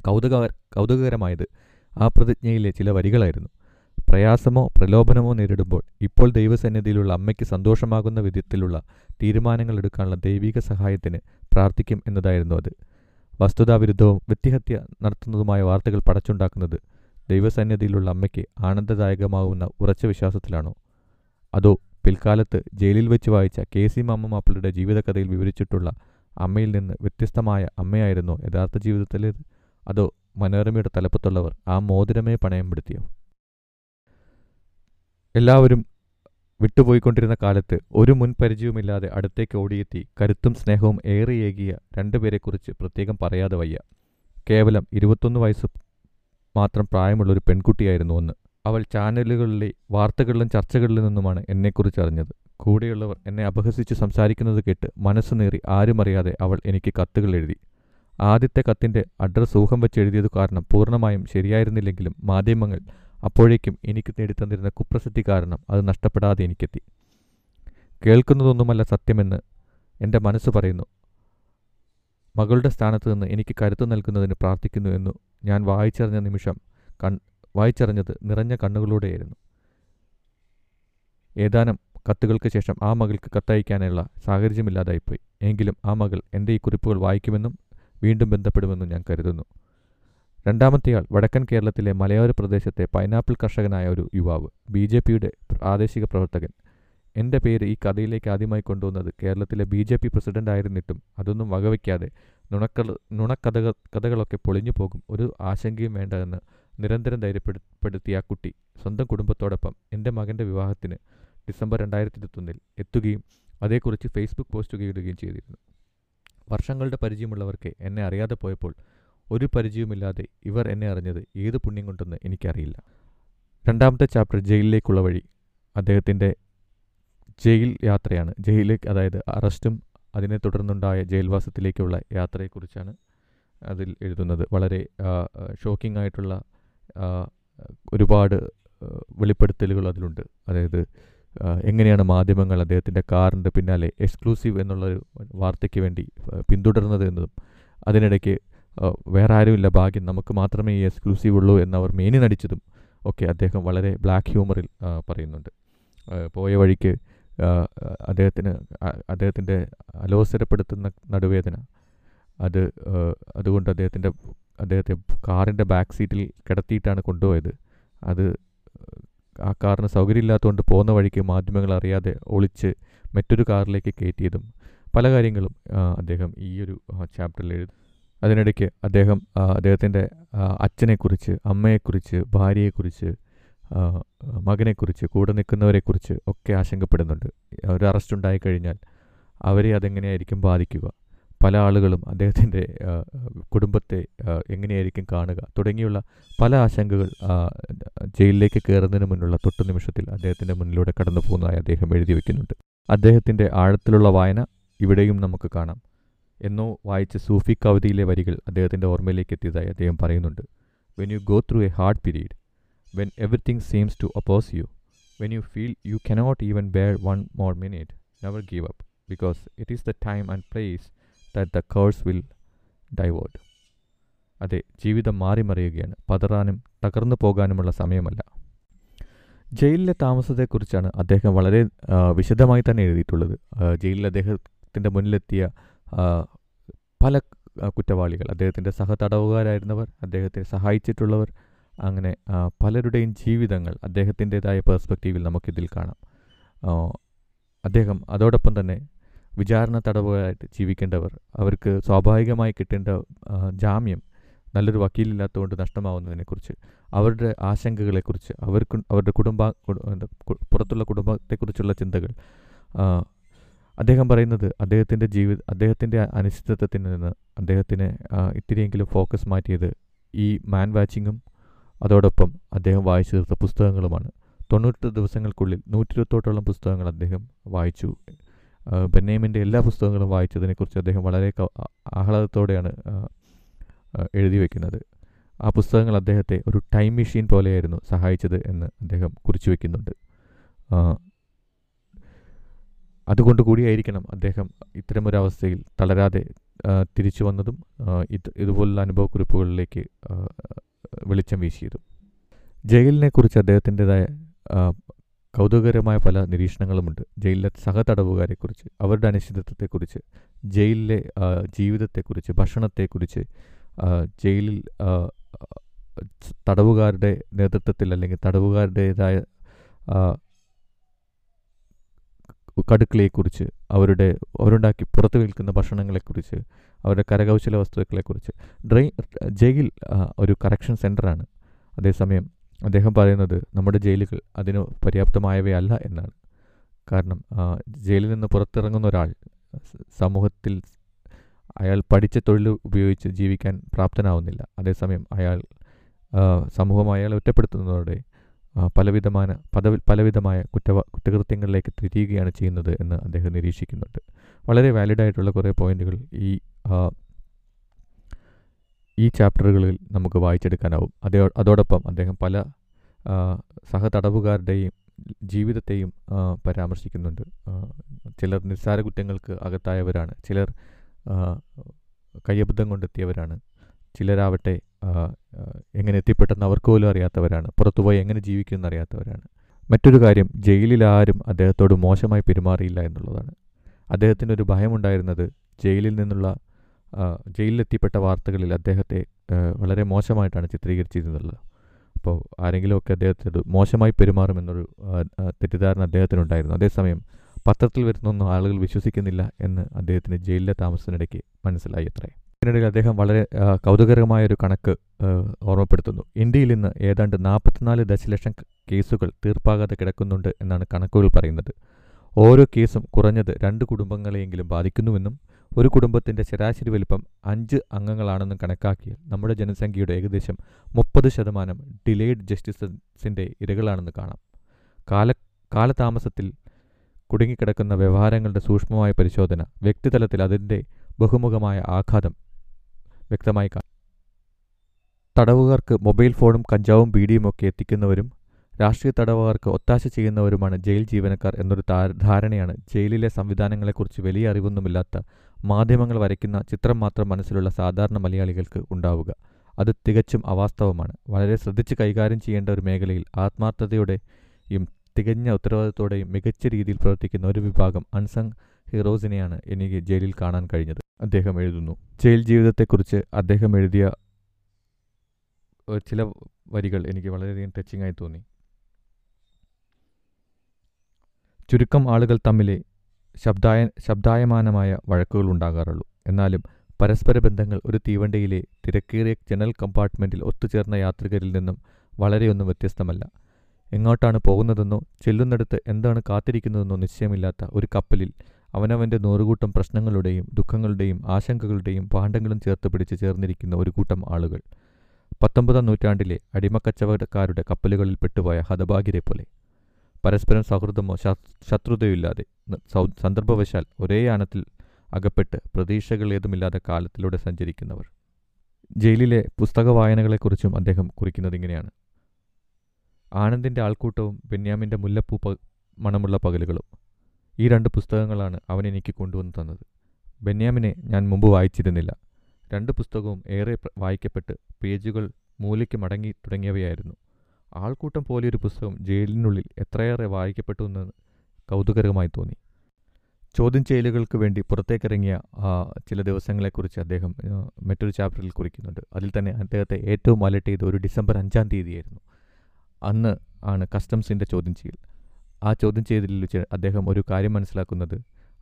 കൗതുക കൗതുകകരമായത് ആ പ്രതിജ്ഞയിലെ ചില വരികളായിരുന്നു. പ്രയാസമോ പ്രലോഭനമോ നേരിടുമ്പോൾ ഇപ്പോൾ ദൈവസന്നിധിയിലുള്ള അമ്മയ്ക്ക് സന്തോഷമാകുന്ന വിധത്തിലുള്ള തീരുമാനങ്ങൾ എടുക്കാനുള്ള ദൈവിക സഹായത്തിന് പ്രാർത്ഥിക്കും എന്നതായിരുന്നു അത്. വസ്തുതാവിരുദ്ധവും വ്യക്തിഹത്യ നടത്തുന്നതുമായ വാർത്തകൾ പടച്ചുണ്ടാക്കുന്നത് ദൈവസന്നിധിയിലുള്ള അമ്മയ്ക്ക് ആനന്ദദായകമാകുന്ന ഉറച്ച വിശ്വാസത്തിലാണോ? അതോ പിൽക്കാലത്ത് ജയിലിൽ വെച്ച് വായിച്ച കെ സി മാമ്മമാപ്പിളുടെ ജീവിതകഥയിൽ വിവരിച്ചിട്ടുള്ള അമ്മയിൽ നിന്ന് വ്യത്യസ്തമായ അമ്മയായിരുന്നു യഥാർത്ഥ ജീവിതത്തിലേത് അതോ മനോരമയുടെ തലപ്പത്തുള്ളവർ ആ മോതിരമേ പണയം പെടുത്തിയോ എല്ലാവരും വിട്ടുപോയിക്കൊണ്ടിരുന്ന കാലത്ത് ഒരു മുൻപരിചയവുമില്ലാതെ അടുത്തേക്ക് ഓടിയെത്തി കരുത്തും സ്നേഹവും ഏറിയേകിയ രണ്ടുപേരെക്കുറിച്ച് പ്രത്യേകം പറയാതെ വയ്യ. കേവലം ഇരുപത്തൊന്ന് വയസ്സ് മാത്രം പ്രായമുള്ള ഒരു പെൺകുട്ടിയായിരുന്നു ഒന്ന്. അവൾ ചാനലുകളിലെ വാർത്തകളിലും ചർച്ചകളിലും നിന്നുമാണ് എന്നെക്കുറിച്ച് അറിഞ്ഞത്. കൂടെയുള്ളവർ എന്നെ അപഹസിച്ച് സംസാരിക്കുന്നത് കേട്ട് മനസ്സ് നേറി ആരുമറിയാതെ അവൾ എനിക്ക് കത്തുകൾ എഴുതി. ആദ്യത്തെ കത്തിന്റെ അഡ്രസ് ഊഹം വെച്ച് എഴുതിയത് കാരണം പൂർണമായും ശരിയായിരുന്നില്ലെങ്കിലും മാധ്യമങ്ങൾ അപ്പോഴേക്കും എനിക്ക് നേടിത്തന്നിരുന്ന കുപ്രസിദ്ധി കാരണം അത് നഷ്ടപ്പെടാതെ എനിക്കെത്തി. കേൾക്കുന്നതൊന്നുമല്ല സത്യമെന്ന് എന്റെ മനസ്സ് പറയുന്നു. മകളുടെ സ്ഥാനത്ത് നിന്ന് എനിക്ക് കരുത്തു നൽകുന്നതിന് പ്രാർത്ഥിക്കുന്നു എന്നു ഞാൻ വായിച്ചറിഞ്ഞ നിമിഷം കൺ വായിച്ചറിഞ്ഞത് നിറഞ്ഞ കണ്ണുകളോടെയായിരുന്നു. ഏതാനും കത്തുകൾക്ക് ശേഷം ആ മകൾക്ക് കത്തയക്കാനുള്ള സാഹചര്യമില്ലാതായിപ്പോയി. എങ്കിലും ആ മകൾ എന്റെ ഈ കുറിപ്പുകൾ വായിക്കുമെന്നും വീണ്ടും ബന്ധപ്പെടുമെന്നും ഞാൻ കരുതുന്നു. രണ്ടാമത്തെയാൾ വടക്കൻ കേരളത്തിലെ മലയോര പ്രദേശത്തെ പൈനാപ്പിൾ കർഷകനായ ഒരു യുവാവ് ബി ജെ പിയുടെ പ്രാദേശിക പ്രവർത്തകൻ. എന്റെ പേര് ഈ കഥയിലേക്ക് ആദ്യമായി കൊണ്ടുവന്നത് കേരളത്തിലെ ബി ജെ പി പ്രസിഡന്റ് ആയിരുന്നിട്ടും അതൊന്നും വകവയ്ക്കാതെ നുണക്കൾ നുണക്കഥകൾ കഥകളൊക്കെ പൊളിഞ്ഞു പോകും ഒരു ആശങ്കയും വേണ്ട എന്ന് നിരന്തരം ധൈര്യപ്പെടുത്തിയ ആ കുട്ടി സ്വന്തം കുടുംബത്തോടൊപ്പം എന്റെ മകന്റെ വിവാഹത്തിന് ഡിസംബർ രണ്ടായിരത്തി ഇരുപത്തൊന്നിൽ എത്തുകയും അതേക്കുറിച്ച് ഫേസ്ബുക്ക് പോസ്റ്റ് ഇടുകയും ചെയ്തിരുന്നു. വർഷങ്ങളുടെ പരിചയമുള്ളവർക്ക് എന്നെ അറിയാതെ പോയപ്പോൾ ഒരു പരിചയവുമില്ലാതെ ഇവർ എന്നെ അറിഞ്ഞത് ഏത് പുണ്യം കൊണ്ടെന്ന് എനിക്കറിയില്ല. രണ്ടാമത്തെ ചാപ്റ്റർ ജയിലിലേക്കുള്ള വഴി അദ്ദേഹത്തിന്റെ ജയിൽ യാത്രയാണ്. ജയിലിലേക്ക് അതായത് അറസ്റ്റും അതിനെ തുടർന്നുണ്ടായ ജയിൽവാസത്തിലേക്കുള്ള യാത്രയെക്കുറിച്ചാണ് അതിൽ എഴുതുന്നത്. വളരെ ഷോക്കിംഗ് ആയിട്ടുള്ള ഒരുപാട് വെളിപ്പെടുത്തലുകൾ അതിലുണ്ട്. അതായത് എങ്ങനെയാണ് മാധ്യമങ്ങൾ അദ്ദേഹത്തിന്റെ കാറിന്റെ പിന്നാലെ എക്സ്ക്ലൂസീവ് എന്നുള്ളൊരു വാർത്തയ്ക്ക് വേണ്ടി പിന്തുടർന്നത് എന്നതും അതിനിടയ്ക്ക് വേറെ ആരുമില്ല ഭാഗ്യം നമുക്ക് മാത്രമേ ഈ എക്സ്ക്ലൂസീവ് ഉള്ളൂ എന്നവർ മേനി നടിച്ചതും ഒക്കെ അദ്ദേഹം വളരെ ബ്ലാക്ക് ഹ്യൂമറിൽ പറയുന്നുണ്ട്. പോയ വഴിക്ക് അദ്ദേഹത്തിന് അദ്ദേഹത്തിന്റെ അലോസരപ്പെടുത്തുന്ന നടുവേദന അത് അതുകൊണ്ട് അദ്ദേഹത്തിന്റെ അദ്ദേഹത്തെ കാറിന്റെ ബാക്ക് സീറ്റിൽ കിടത്തിയിട്ടാണ് കൊണ്ടുപോയത്. അത് ആ കാറിന് സൗകര്യമില്ലാത്തതുകൊണ്ട് പോകുന്ന വഴിക്ക് മാധ്യമങ്ങൾ അറിയാതെ ഒളിച്ച് മറ്റൊരു കാറിലേക്ക് കയറ്റിയതും പല കാര്യങ്ങളും അദ്ദേഹം ഈ ഒരു ചാപ്റ്ററിൽ എഴുതി. അതിനിടയ്ക്ക് അദ്ദേഹം അദ്ദേഹത്തിന്റെ അച്ഛനെക്കുറിച്ച് അമ്മയെക്കുറിച്ച് ഭാര്യയെക്കുറിച്ച് മകനെക്കുറിച്ച് കൂടെ നിൽക്കുന്നവരെക്കുറിച്ച് ഒക്കെ ആശങ്കപ്പെടുന്നുണ്ട്. ഒരു അറസ്റ്റ് ഉണ്ടായി കഴിഞ്ഞാൽ അവരെ അതെങ്ങനെയായിരിക്കും ബാധിക്കുക? പല ആളുകളും അദ്ദേഹത്തിന്റെ കുടുംബത്തെ എങ്ങനെയായിരിക്കും കാണുക തുടങ്ങിയുള്ള പല ആശങ്കകൾ ജയിലിലേക്ക് കയറുന്നതിന് മുന്നുള്ള തൊട്ടു നിമിഷത്തിൽ അദ്ദേഹത്തിന്റെ മുന്നിലൂടെ കടന്നു പോകുന്നതായി അദ്ദേഹം എഴുതി വയ്ക്കുന്നുണ്ട് അദ്ദേഹത്തിന്റെ ആഴത്തിലുള്ള വായന ഇവിടെയും നമുക്ക് കാണാം. എന്നോ വായിച്ച സൂഫി കവിതയിലെ വരികൾ അദ്ദേഹത്തിന്റെ ഓർമ്മയിലേക്ക് എത്തിയതായി അദ്ദേഹം പറയുന്നുണ്ട്. When you go through a hard period when everything seems to oppose you when you feel you cannot even bear one more minute never give up because it is the time and place that the course will divert അതെ ജീവിതം മാറി മറിയുകയാണ് പതറാനും തകർന്നു പോകാനുമുള്ള സമയമല്ല. ജയിലിലെ താമസത്തെക്കുറിച്ചാണ് അദ്ദേഹം വളരെ വിശദമായി തന്നെ എഴുതിയിട്ടുള്ളത്. ജയിലിൽ അദ്ദേഹത്തിന്റെ മുന്നിലെത്തിയ പല കുറ്റവാളികൾ. അദ്ദേഹത്തിന്റെ സഹതടവുകാരായിരുന്നവർ അദ്ദേഹത്തെ സഹായിച്ചിട്ടുള്ളവർ അങ്ങനെ പലരുടെയും ജീവിതങ്ങൾ അദ്ദേഹത്തിന്റെതായ പേഴ്സ്പെക്റ്റീവിൽ നമുക്കിതിൽ കാണാം. അദ്ദേഹം അതോടൊപ്പം തന്നെ വിചാരണ തടവുകാരായിട്ട് ജീവിക്കേണ്ടവർ അവർക്ക് സ്വാഭാവികമായി കിട്ടേണ്ട ജാമ്യം നല്ലൊരു വക്കീലില്ലാത്തതുകൊണ്ട് നഷ്ടമാവുന്നതിനെക്കുറിച്ച് അവരുടെ ആശങ്കകളെക്കുറിച്ച് അവർക്ക് അവരുടെ കുടുംബ പുറത്തുള്ള കുടുംബത്തെക്കുറിച്ചുള്ള ചിന്തകൾ അദ്ദേഹം പറയുന്നത് അദ്ദേഹത്തിന്റെ ജീവിത അദ്ദേഹത്തിന്റെ അനിശ്ചിതത്വത്തിൽ നിന്ന് അദ്ദേഹത്തിന് ഇത്തിരിയെങ്കിലും ഫോക്കസ് മാറ്റിയത് ഈ മാൻ വാച്ചിങ്ങും അതോടൊപ്പം അദ്ദേഹം വായിച്ചു തീർത്ത പുസ്തകങ്ങളുമാണ്. തൊണ്ണൂറ്റെട്ട് ദിവസങ്ങൾക്കുള്ളിൽ നൂറ്റി ഇരുപത്തോട്ടോളം പുസ്തകങ്ങൾ അദ്ദേഹം വായിച്ചു ബെന്നേമിന്റെ എല്ലാ പുസ്തകങ്ങളും വായിച്ചതിനെക്കുറിച്ച് അദ്ദേഹം വളരെ ആഹ്ലാദത്തോടെയാണ് എഴുതി വയ്ക്കുന്നത് ആ പുസ്തകങ്ങൾ അദ്ദേഹത്തെ ഒരു ടൈം മെഷീൻ പോലെയായിരുന്നു സഹായിച്ചത് എന്ന് അദ്ദേഹം കുറിച്ചു വയ്ക്കുന്നുണ്ട് അതുകൊണ്ട് കൂടിയായിരിക്കണം അദ്ദേഹം ഇത്തരമൊരവസ്ഥയിൽ തളരാതെ തിരിച്ചു വന്നതും ഇത് ഇതുപോലുള്ള അനുഭവക്കുറിപ്പുകളിലേക്ക് വെളിച്ചം വീശിയതും. ജയിലിനെക്കുറിച്ച് അദ്ദേഹത്തിന്റെതായ കൗതുകകരമായ പല നിരീക്ഷണങ്ങളുമുണ്ട്. ജയിലിലെ സഹതടവുകാരെക്കുറിച്ച് അവരുടെ അനിശ്ചിതത്വത്തെക്കുറിച്ച് ജയിലിലെ ജീവിതത്തെക്കുറിച്ച് ഭക്ഷണത്തെക്കുറിച്ച് ജയിലിൽ തടവുകാരുടെ നേതൃത്വത്തിൽ അല്ലെങ്കിൽ തടവുകാരുടേതായ കടുക്കളയെക്കുറിച്ച് അവരുടെ അവരുണ്ടാക്കി പുറത്തു വിൽക്കുന്ന ഭക്ഷണങ്ങളെക്കുറിച്ച് അവരുടെ കരകൗശല വസ്തുക്കളെക്കുറിച്ച്. ഡ്രൈ ജയിൽ ഒരു കറക്ഷൻ സെന്ററാണ് അതേസമയം അദ്ദേഹം പറയുന്നത് നമ്മുടെ ജയിലുകൾ അതിന് പര്യാപ്തമായവയല്ല എന്നാണ്. കാരണം ജയിലിൽ നിന്ന് പുറത്തിറങ്ങുന്ന ഒരാൾ സമൂഹത്തിൽ അയാൾ പഠിച്ച തൊഴിൽ ഉപയോഗിച്ച് ജീവിക്കാൻ പ്രാപ്തനാവുന്നില്ല. അതേസമയം അയാൾ സമൂഹം അയാളെ ഒറ്റപ്പെടുത്തുന്നതോടെ പലവിധമായ പദവി പലവിധമായ കുറ്റവ കുറ്റകൃത്യങ്ങളിലേക്ക് തിരിയുകയാണ് ചെയ്യുന്നത് എന്ന് അദ്ദേഹം നിരീക്ഷിക്കുന്നുണ്ട്. വളരെ വാലിഡായിട്ടുള്ള കുറേ പോയിന്റുകൾ ഈ ഈ ചാപ്റ്ററുകളിൽ നമുക്ക് വായിച്ചെടുക്കാനാവും. അതേ അതോടൊപ്പം അദ്ദേഹം പല സഹതടവുകാരുടെയും ജീവിതത്തെയും പരാമർശിക്കുന്നുണ്ട്. ചിലർ നിസ്സാര കുറ്റങ്ങൾക്ക് അകത്തായവരാണ്. ചിലർ കയ്യബദ്ധം കൊണ്ടെത്തിയവരാണ്. ചിലരാവട്ടെ എങ്ങനെ എത്തിപ്പെട്ടെന്ന് അവർക്ക് പോലും അറിയാത്തവരാണ്. പുറത്തുപോയി എങ്ങനെ ജീവിക്കുമെന്ന് അറിയാത്തവരാണ്. മറ്റൊരു കാര്യം ജയിലിൽ ആരും അദ്ദേഹത്തോട് മോശമായി പെരുമാറിയില്ല എന്നുള്ളതാണ്. അദ്ദേഹത്തിന് ഒരു ഭയമുണ്ടായിരുന്നത് ജയിലിൽ നിന്നുള്ള ജയിലിലെത്തിപ്പെട്ട വാർത്തകളിൽ അദ്ദേഹത്തെ വളരെ മോശമായിട്ടാണ് ചിത്രീകരിച്ചിരുന്നത്. അപ്പോൾ ആരെങ്കിലുമൊക്കെ അദ്ദേഹത്തെ മോശമായി പെരുമാറുമെന്നൊരു തെറ്റിദ്ധാരണ അദ്ദേഹത്തിനുണ്ടായിരുന്നു. അതേസമയം പത്രത്തിൽ വരുന്നൊന്നും ആളുകൾ വിശ്വസിക്കുന്നില്ല എന്ന് അദ്ദേഹത്തിന് ജയിലിലെ താമസത്തിനിടയ്ക്ക് മനസ്സിലായി അത്രേ. ഇതിനിടയിൽ അദ്ദേഹം വളരെ കൗതുകരമായൊരു കണക്ക് ഓർമ്മപ്പെടുത്തുന്നു. ഇന്ത്യയിൽ ഇന്ന് ഏതാണ്ട് നാൽപ്പത്തിനാല് ദശലക്ഷം കേസുകൾ തീർപ്പാകാതെ കിടക്കുന്നുണ്ട് എന്നാണ് കണക്കുകൾ പറയുന്നത്. ഓരോ കേസും കുറഞ്ഞത് രണ്ട് കുടുംബങ്ങളെയെങ്കിലും ബാധിക്കുന്നുവെന്നും ഒരു കുടുംബത്തിന്റെ ശരാശരി വലിപ്പം അഞ്ച് അംഗങ്ങളാണെന്നും കണക്കാക്കിയാൽ നമ്മുടെ ജനസംഖ്യയുടെ ഏകദേശം മുപ്പത് ശതമാനം ഡിലേഡ് ജസ്റ്റിസിന്റെ ഇരകളാണെന്ന് കാണാം. കാല കാലതാമസത്തിൽ കുടുങ്ങിക്കിടക്കുന്ന വ്യവഹാരങ്ങളുടെ സൂക്ഷ്മമായ പരിശോധന വ്യക്തിതലത്തിൽ അതിന്റെ ബഹുമുഖമായ ആഘാതം വ്യക്തമായി കാണാം തടവുകാർക്ക് മൊബൈൽ ഫോണും കഞ്ചാവും ബീഡിയും ഒക്കെ എത്തിക്കുന്നവരും രാഷ്ട്രീയ തടവുകാർക്ക് ഒത്താശ ചെയ്യുന്നവരുമാണ് ജയിൽ ജീവനക്കാർ എന്നൊരു ധാരണയാണ് ജയിലിലെ സംവിധാനങ്ങളെക്കുറിച്ച് വലിയ അറിവൊന്നുമില്ലാത്ത മാധ്യമങ്ങൾ വരയ്ക്കുന്ന ചിത്രം മാത്രം മനസ്സിലുള്ള സാധാരണ മലയാളികൾക്ക് ഉണ്ടാവുക. അത് തികച്ചും അവാസ്തവമാണ്. വളരെ ശ്രദ്ധിച്ച് കൈകാര്യം ചെയ്യേണ്ട ഒരു മേഖലയിൽ ആത്മാർത്ഥതയോടെയും തികഞ്ഞ ഉത്തരവാദിത്തോടെയും മികച്ച രീതിയിൽ പ്രവർത്തിക്കുന്ന ഒരു വിഭാഗം അൺസങ് ഹീറോസിനെയാണ് എനിക്ക് ജയിലിൽ കാണാൻ കഴിഞ്ഞത്. അദ്ദേഹം എഴുതുന്നു. ജയിൽ ജീവിതത്തെക്കുറിച്ച് അദ്ദേഹം എഴുതിയ ചില വരികൾ എനിക്ക് വളരെയധികം ടച്ചിങ് ആയി തോന്നി. ചുരുക്കം ആളുകൾ തമ്മിലെ ശബ്ദായ ശബ്ദായമാനമായ വഴക്കുകൾ ഉണ്ടാകാറുള്ളൂ എന്നാലും പരസ്പര ബന്ധങ്ങൾ ഒരു തീവണ്ടിയിലെ തിരക്കേറിയ ജനൽ കമ്പാർട്ട്മെന്റിൽ ഒത്തുചേർന്ന യാത്രികരിൽ നിന്നും വളരെയൊന്നും വ്യത്യസ്തമല്ല. എങ്ങോട്ടാണ് പോകുന്നതെന്നോ ചെല്ലുന്നിടത്ത് എന്താണ് കാത്തിരിക്കുന്നതെന്നോ നിശ്ചയമില്ലാത്ത ഒരു കപ്പലിൽ അവനവന്റെ നൂറുകൂട്ടം പ്രശ്നങ്ങളുടെയും ദുഃഖങ്ങളുടെയും ആശങ്കകളുടെയും പാണ്ഡങ്ങളും ചേർത്ത് പിടിച്ച് ചേർന്നിരിക്കുന്ന ഒരു കൂട്ടം ആളുകൾ. പത്തൊമ്പതാം നൂറ്റാണ്ടിലെ അടിമക്കച്ചവടക്കാരുടെ കപ്പലുകളിൽ പെട്ടുപോയ ഹതഭാഗ്യരെ പോലെ പരസ്പരം സൗഹൃദമോ ശത്രുതയോ ഇല്ലാതെ സന്ദർഭവശാൽ ഒരേ യാനത്തിൽ അകപ്പെട്ട് പ്രതീക്ഷകൾ ഏതുമില്ലാതെ കാലത്തിലൂടെ സഞ്ചരിക്കുന്നവർ. ജയിലിലെ പുസ്തക വായനകളെക്കുറിച്ചും അദ്ദേഹം കുറിക്കുന്നത് ഇങ്ങനെയാണ്. ആനന്ദിന്റെ ആൾക്കൂട്ടവും ബെന്യാമിന്റെ മുല്ലപ്പൂ മണമുള്ള പകലുകളും ഈ രണ്ട് പുസ്തകങ്ങളാണ് അവൻ എനിക്ക് കൊണ്ടുവന്ന് തന്നത്. ബെന്യാമിനെ ഞാൻ മുമ്പ് വായിച്ചിരുന്നില്ല. രണ്ട് പുസ്തകവും ഏറെ വായിക്കപ്പെട്ട് പേജുകൾ മൂലയ്ക്ക് മടങ്ങി തുടങ്ങിയവയായിരുന്നു. ആൾക്കൂട്ടം പോലെയൊരു പുസ്തകം ജയിലിനുള്ളിൽ എത്രയേറെ വായിക്കപ്പെട്ടു എന്ന് കൗതുകരമായി തോന്നി. ചോദ്യം ചെയ്യലുകൾക്ക് വേണ്ടി പുറത്തേക്കിറങ്ങിയ ചില ദിവസങ്ങളെക്കുറിച്ച് അദ്ദേഹം മറ്റൊരു ചാപ്റ്ററിൽ കുറിക്കുന്നുണ്ട്. അതിൽ തന്നെ അദ്ദേഹത്തെ ഏറ്റവും അലട്ടിയത് ഒരു ഡിസംബർ അഞ്ചാം തീയതിയായിരുന്നു. അന്ന് ആണ് കസ്റ്റംസിന്റെ ചോദ്യം ചെയ്യൽ. ആ ചോദ്യം ചെയ്തതിൽ വെച്ച് അദ്ദേഹം ഒരു കാര്യം മനസ്സിലാക്കുന്നത്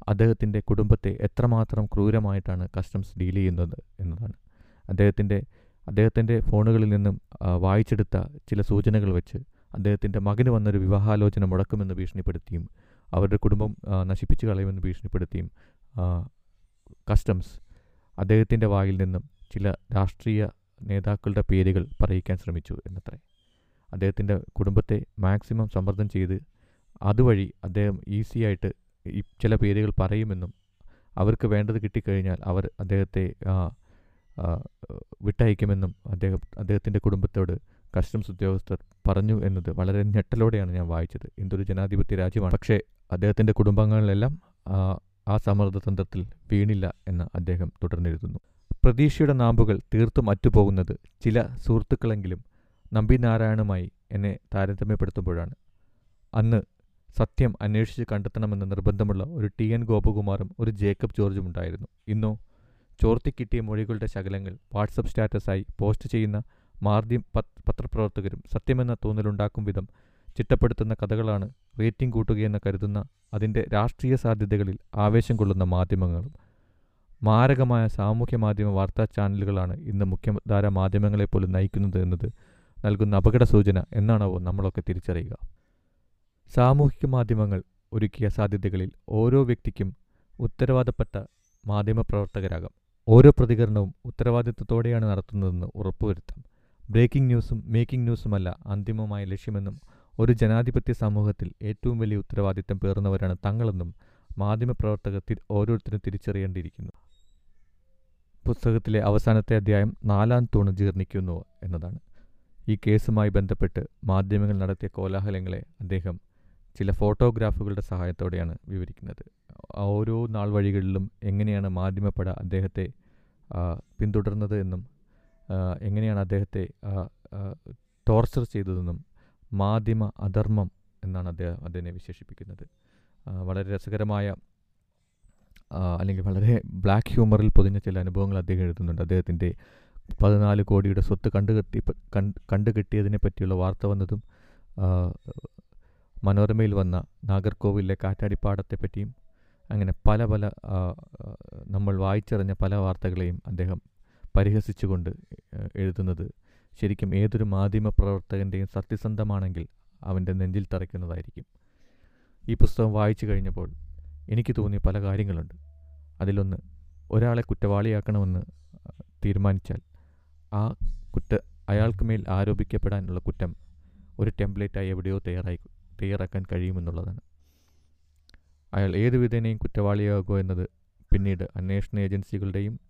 അദ്ദേഹത്തിന്റെ കുടുംബത്തെ എത്രമാത്രം ക്രൂരമായിട്ടാണ് കസ്റ്റംസ് ഡീൽ ചെയ്യുന്നത് എന്നതാണ്. അദ്ദേഹത്തിന്റെ അദ്ദേഹത്തിന്റെ ഫോണുകളിൽ നിന്നും വായിച്ചെടുത്ത ചില സൂചനകൾ വെച്ച് അദ്ദേഹത്തിന്റെ മകന് വന്നൊരു വിവാഹാലോചന മുടക്കുമെന്ന് ഭീഷണിപ്പെടുത്തിയും അവരുടെ കുടുംബം നശിപ്പിച്ചു കളയുമെന്ന് ഭീഷണിപ്പെടുത്തിയും കസ്റ്റംസ് അദ്ദേഹത്തിന്റെ വായിൽ നിന്നും ചില രാഷ്ട്രീയ നേതാക്കളുടെ പേരുകൾ പറയിക്കാൻ ശ്രമിച്ചു എന്നത്രേ. അദ്ദേഹത്തിന്റെ കുടുംബത്തെ മാക്സിമം സമ്മർദ്ദം ചെയ്ത് അതുവഴി അദ്ദേഹം ഈസി ആയിട്ട് ചില പേരുകൾ പറയുമെന്നും അവർക്ക് വേണ്ടത് കിട്ടിക്കഴിഞ്ഞാൽ അവർ അദ്ദേഹത്തെ വിട്ടയക്കുമെന്നും അദ്ദേഹം അദ്ദേഹത്തിന്റെ കുടുംബത്തോട് കസ്റ്റംസ് ഉദ്യോഗസ്ഥർ പറഞ്ഞു എന്നത് വളരെ ഞെട്ടലോടെയാണ് ഞാൻ വായിച്ചത്. എന്തൊരു ജനാധിപത്യ രാജ്യമാണ്. പക്ഷേ അദ്ദേഹത്തിന്റെ കുടുംബങ്ങളിലെല്ലാം ആ, സമ്മർദ്ദതന്ത്രത്തിൽ വീണില്ല എന്ന് അദ്ദേഹം തുടർന്നെഴുതുന്നു. പ്രതീക്ഷയുടെ നാമ്പുകൾ തീർത്തും അറ്റുപോകുന്നത് ചില സുഹൃത്തുക്കളെങ്കിലും നമ്പി നാരായണുമായി എന്നെ താരതമ്യപ്പെടുത്തുമ്പോഴാണ്. അന്ന് സത്യം അന്വേഷിച്ച് കണ്ടെത്തണമെന്ന് നിർബന്ധമുള്ള ഒരു ടി എൻ ഗോപകുമാറും ഒരു ജേക്കബ് ജോർജും ഉണ്ടായിരുന്നു. ഇന്നോ ചോർത്തി കിട്ടിയ മൊഴികളുടെ ശകലങ്ങൾ വാട്സപ്പ് സ്റ്റാറ്റസായി പോസ്റ്റ് ചെയ്യുന്ന മാർദ്യം പത്രപ്രവർത്തകരും സത്യമെന്ന തോന്നലുണ്ടാക്കും വിധം ചിട്ടപ്പെടുത്തുന്ന കഥകളാണ് റേറ്റിംഗ് കൂട്ടുകയെന്ന് കരുതുന്ന അതിന്റെ രാഷ്ട്രീയ സാധ്യതകളിൽ ആവേശം കൊള്ളുന്ന മാധ്യമങ്ങളും. മാരകമായ സാമൂഹ്യ മാധ്യമ വാർത്താ ചാനലുകളാണ് ഇന്ന് മുഖ്യധാര മാധ്യമങ്ങളെപ്പോലും നയിക്കുന്നത് എന്നത് നൽകുന്ന അപകട സൂചന എന്നാണാവോ നമ്മളൊക്കെ തിരിച്ചറിയുക. സാമൂഹിക മാധ്യമങ്ങൾ ഒരുക്കിയ സാധ്യതകളിൽ ഓരോ വ്യക്തിക്കും ഉത്തരവാദപ്പെട്ട മാധ്യമപ്രവർത്തകരാകാം. ഓരോ പ്രതികരണവും ഉത്തരവാദിത്വത്തോടെയാണ് നടത്തുന്നതെന്ന് ഉറപ്പുവരുത്താം. ബ്രേക്കിംഗ് ന്യൂസും മേക്കിംഗ് ന്യൂസുമല്ല അന്തിമമായ ലക്ഷ്യമെന്നും ഒരു ജനാധിപത്യ സമൂഹത്തിൽ ഏറ്റവും വലിയ ഉത്തരവാദിത്തം പേറുന്നവരാണ് തങ്ങളെന്നും മാധ്യമപ്രവർത്തകർ ഓരോരുത്തരും തിരിച്ചറിയേണ്ടിയിരിക്കുന്നു. പുസ്തകത്തിലെ അവസാനത്തെ അധ്യായം നാലാം തൂണ് ജീർണിക്കുന്നു എന്നതാണ്. ഈ കേസുമായി ബന്ധപ്പെട്ട് മാധ്യമങ്ങൾ നടത്തിയ കോലാഹലങ്ങളെ അദ്ദേഹം ചില ഫോട്ടോഗ്രാഫുകളുടെ സഹായത്തോടെയാണ് വിവരിക്കുന്നത്. ഓരോ നാൾ വഴികളിലും എങ്ങനെയാണ് മാധ്യമപ്പട അദ്ദേഹത്തെ പിന്തുടർന്നത് എന്നും എങ്ങനെയാണ് അദ്ദേഹത്തെ ടോർച്ചർ ചെയ്തതെന്നും മാധ്യമ അധർമ്മം എന്നാണ് അദ്ദേഹം അതിനെ വിശേഷിപ്പിക്കുന്നത്. വളരെ രസകരമായ അല്ലെങ്കിൽ വളരെ ബ്ലാക്ക് ഹ്യൂമറിൽ പൊതിഞ്ഞ ചില അനുഭവങ്ങൾ അദ്ദേഹം എഴുതുന്നുണ്ട്. അദ്ദേഹത്തിന്റെ പതിനാല് കോടിയുടെ സ്വത്ത് കണ്ടുകെട്ടി കണ്ടുകെട്ടിയതിനെ പറ്റിയുള്ള വാർത്ത വന്നതും മനോരമയിൽ വന്ന നാഗർകോവിലെ കാറ്റാടിപ്പാടത്തെപ്പറ്റിയും അങ്ങനെ പല പല നമ്മൾ വായിച്ചറിഞ്ഞ പല വാർത്തകളെയും അദ്ദേഹം പരിഹസിച്ചുകൊണ്ട് എഴുതുന്നത് ശരിക്കും ഏതൊരു മാധ്യമ പ്രവർത്തകന്റെയും സത്യസന്ധമാണെങ്കിൽ അവന്റെ നെഞ്ചിൽ തറയ്ക്കുന്നതായിരിക്കും. ഈ പുസ്തകം വായിച്ചു കഴിഞ്ഞപ്പോൾ എനിക്ക് തോന്നിയ പല കാര്യങ്ങളുണ്ട്. അതിലൊന്ന് ഒരാളെ കുറ്റവാളിയാക്കണമെന്ന് തീരുമാനിച്ചാൽ ആ കുറ്റ അയാൾക്ക് മേൽ ആരോപിക്കപ്പെടാനുള്ള കുറ്റം ഒരു ടെംപ്ലേറ്റായി എവിടെയോ തയ്യാറായി തയ്യാറാക്കാൻ കഴിയുമെന്നുള്ളതാണ്. അയാൾ ഏതു വിധേനയും കുറ്റവാളിയാകുമോ എന്നത് പിന്നീട് അന്വേഷണ ഏജൻസികളുടെയും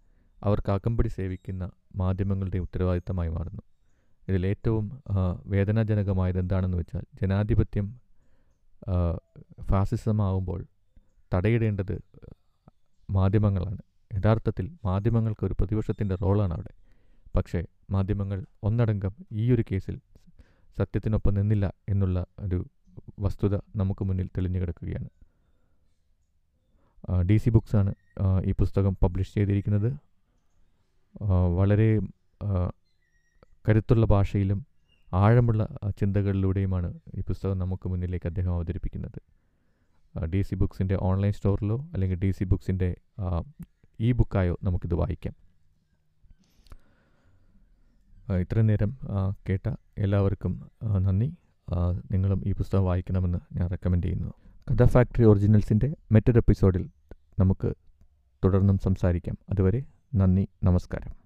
അവർക്ക് അകമ്പടി സേവിക്കുന്ന മാധ്യമങ്ങളുടെയും ഉത്തരവാദിത്തമായി മാറുന്നു. ഇതിലേറ്റവും വേദനാജനകമായത് എന്താണെന്ന് വെച്ചാൽ ജനാധിപത്യം ഫാസിസമാവുമ്പോൾ തടയിടേണ്ടത് മാധ്യമങ്ങളാണ്. യഥാർത്ഥത്തിൽ മാധ്യമങ്ങൾക്ക് ഒരു പ്രതിപക്ഷത്തിന്റെ റോളാണ് അവിടെ. പക്ഷേ മാധ്യമങ്ങൾ ഒന്നടങ്കം ഈ ഒരു കേസിൽ സത്യത്തിനൊപ്പം നിന്നില്ല എന്നുള്ള ഒരു വസ്തുത നമുക്ക് മുന്നിൽ തെളിഞ്ഞു കിടക്കുകയാണ്. ഡി സി ബുക്സാണ് ഈ പുസ്തകം പബ്ലിഷ് ചെയ്തിരിക്കുന്നത്. വളരെ കരുത്തുള്ള ഭാഷയിലും ആഴമുള്ള ചിന്തകളിലൂടെയുമാണ് ഈ പുസ്തകം നമുക്ക് മുന്നിലേക്ക് അദ്ദേഹം അവതരിപ്പിക്കുന്നത്. ഡി സി ബുക്സിന്റെ ഓൺലൈൻ സ്റ്റോറിലോ അല്ലെങ്കിൽ ഡി സി ബുക്സിന്റെ ഇ ബുക്കായോ നമുക്കിത് വായിക്കാം. ഇത്രയും നേരം കേട്ട എല്ലാവർക്കും നന്ദി. നിങ്ങളും ഈ പുസ്തകം വായിക്കണമെന്ന് ഞാൻ റെക്കമെൻഡ് ചെയ്യുന്നു. കഥ ഫാക്ടറി ഒറിജിനൽസിന്റെ മറ്റൊരു എപ്പിസോഡിൽ നമുക്ക് തുടർന്നും സംസാരിക്കാം. അതുവരെ നന്ദി നമസ്കാരം.